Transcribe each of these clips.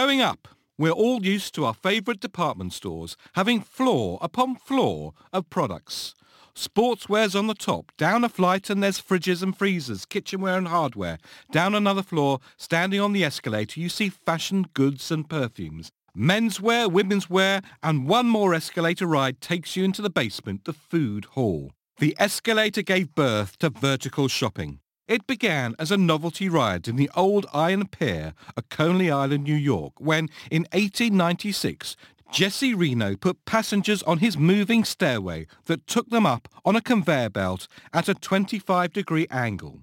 Going up, we're all used to our favourite department stores having floor upon floor of products. Sportswear's on the top, down a flight and there's fridges and freezers, kitchenware and hardware. Down another floor, standing on the escalator, you see fashion goods and perfumes. Menswear, women's wear, and one more escalator ride takes you into the basement, the food hall. The escalator gave birth to vertical shopping. It began as a novelty ride in the old Iron Pier at Coney Island, New York, when in 1896 Jesse Reno put passengers on his moving stairway that took them up on a conveyor belt at a 25 degree angle.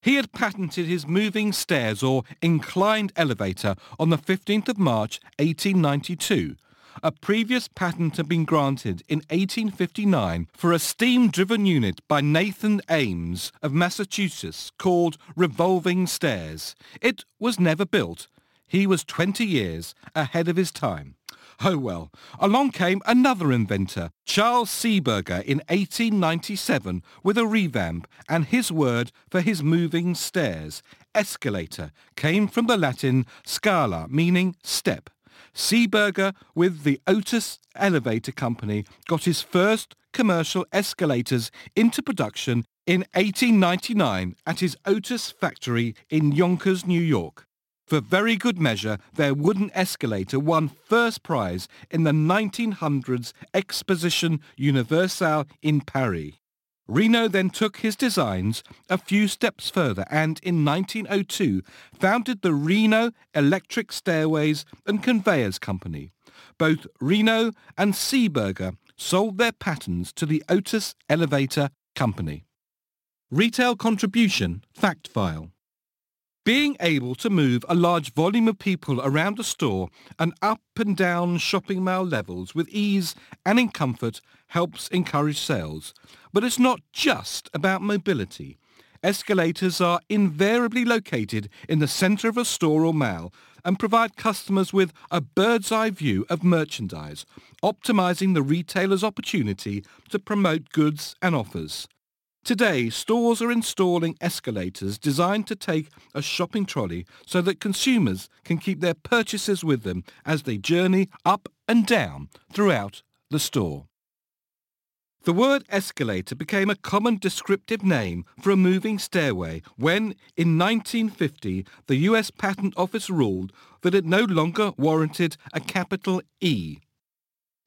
He had patented his moving stairs or inclined elevator on the 15th of March 1892. A previous patent had been granted in 1859 for a steam-driven unit by Nathan Ames of Massachusetts called revolving stairs. It was never built. He was 20 years ahead of his time. Oh well, along came another inventor, Charles Seeberger, in 1897 with a revamp and his word for his moving stairs, escalator, came from the Latin scala, meaning step. Seeberger, with the Otis Elevator Company, got his first commercial escalators into production in 1899 at his Otis factory in Yonkers, New York. For very good measure, their wooden escalator won first prize in the 1900s Exposition Universelle in Paris. Reno then took his designs a few steps further and in 1902 founded the Reno Electric Stairways and Conveyors Company. Both Reno and Seeberger sold their patents to the Otis Elevator Company. Retail Contribution Fact File being able to move a large volume of people around a store and up and down shopping mall levels with ease and in comfort helps encourage sales. But it's not just about mobility. Escalators are invariably located in the centre of a store or mall and provide customers with a bird's eye view of merchandise, optimising the retailer's opportunity to promote goods and offers. Today, stores are installing escalators designed to take a shopping trolley so that consumers can keep their purchases with them as they journey up and down throughout the store. The word escalator became a common descriptive name for a moving stairway when, in 1950, the US Patent Office ruled that it no longer warranted a capital E.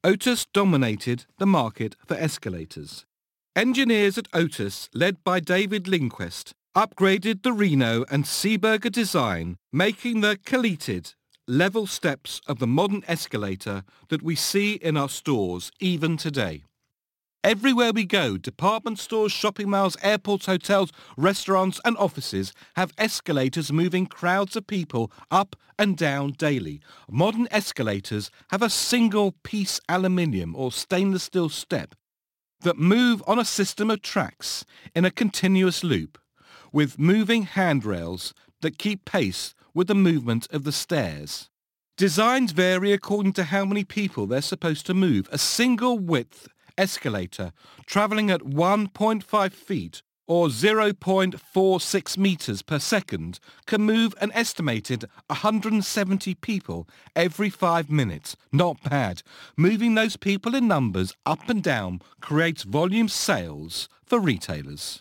Otis dominated the market for escalators. Engineers at Otis, led by David Lindquist, upgraded the Reno and Seeberger design, making the cleated, level steps of the modern escalator that we see in our stores even today. Everywhere we go, department stores, shopping malls, airports, hotels, restaurants and offices have escalators moving crowds of people up and down daily. Modern escalators have a single piece aluminium or stainless steel step that move on a system of tracks in a continuous loop with moving handrails that keep pace with the movement of the stairs. Designs vary according to how many people they're supposed to move. A single width escalator travelling at 1.5 feet or 0.46 meters per second can move an estimated 170 people every five minutes. Not bad. Moving those people in numbers up and down creates volume sales for retailers.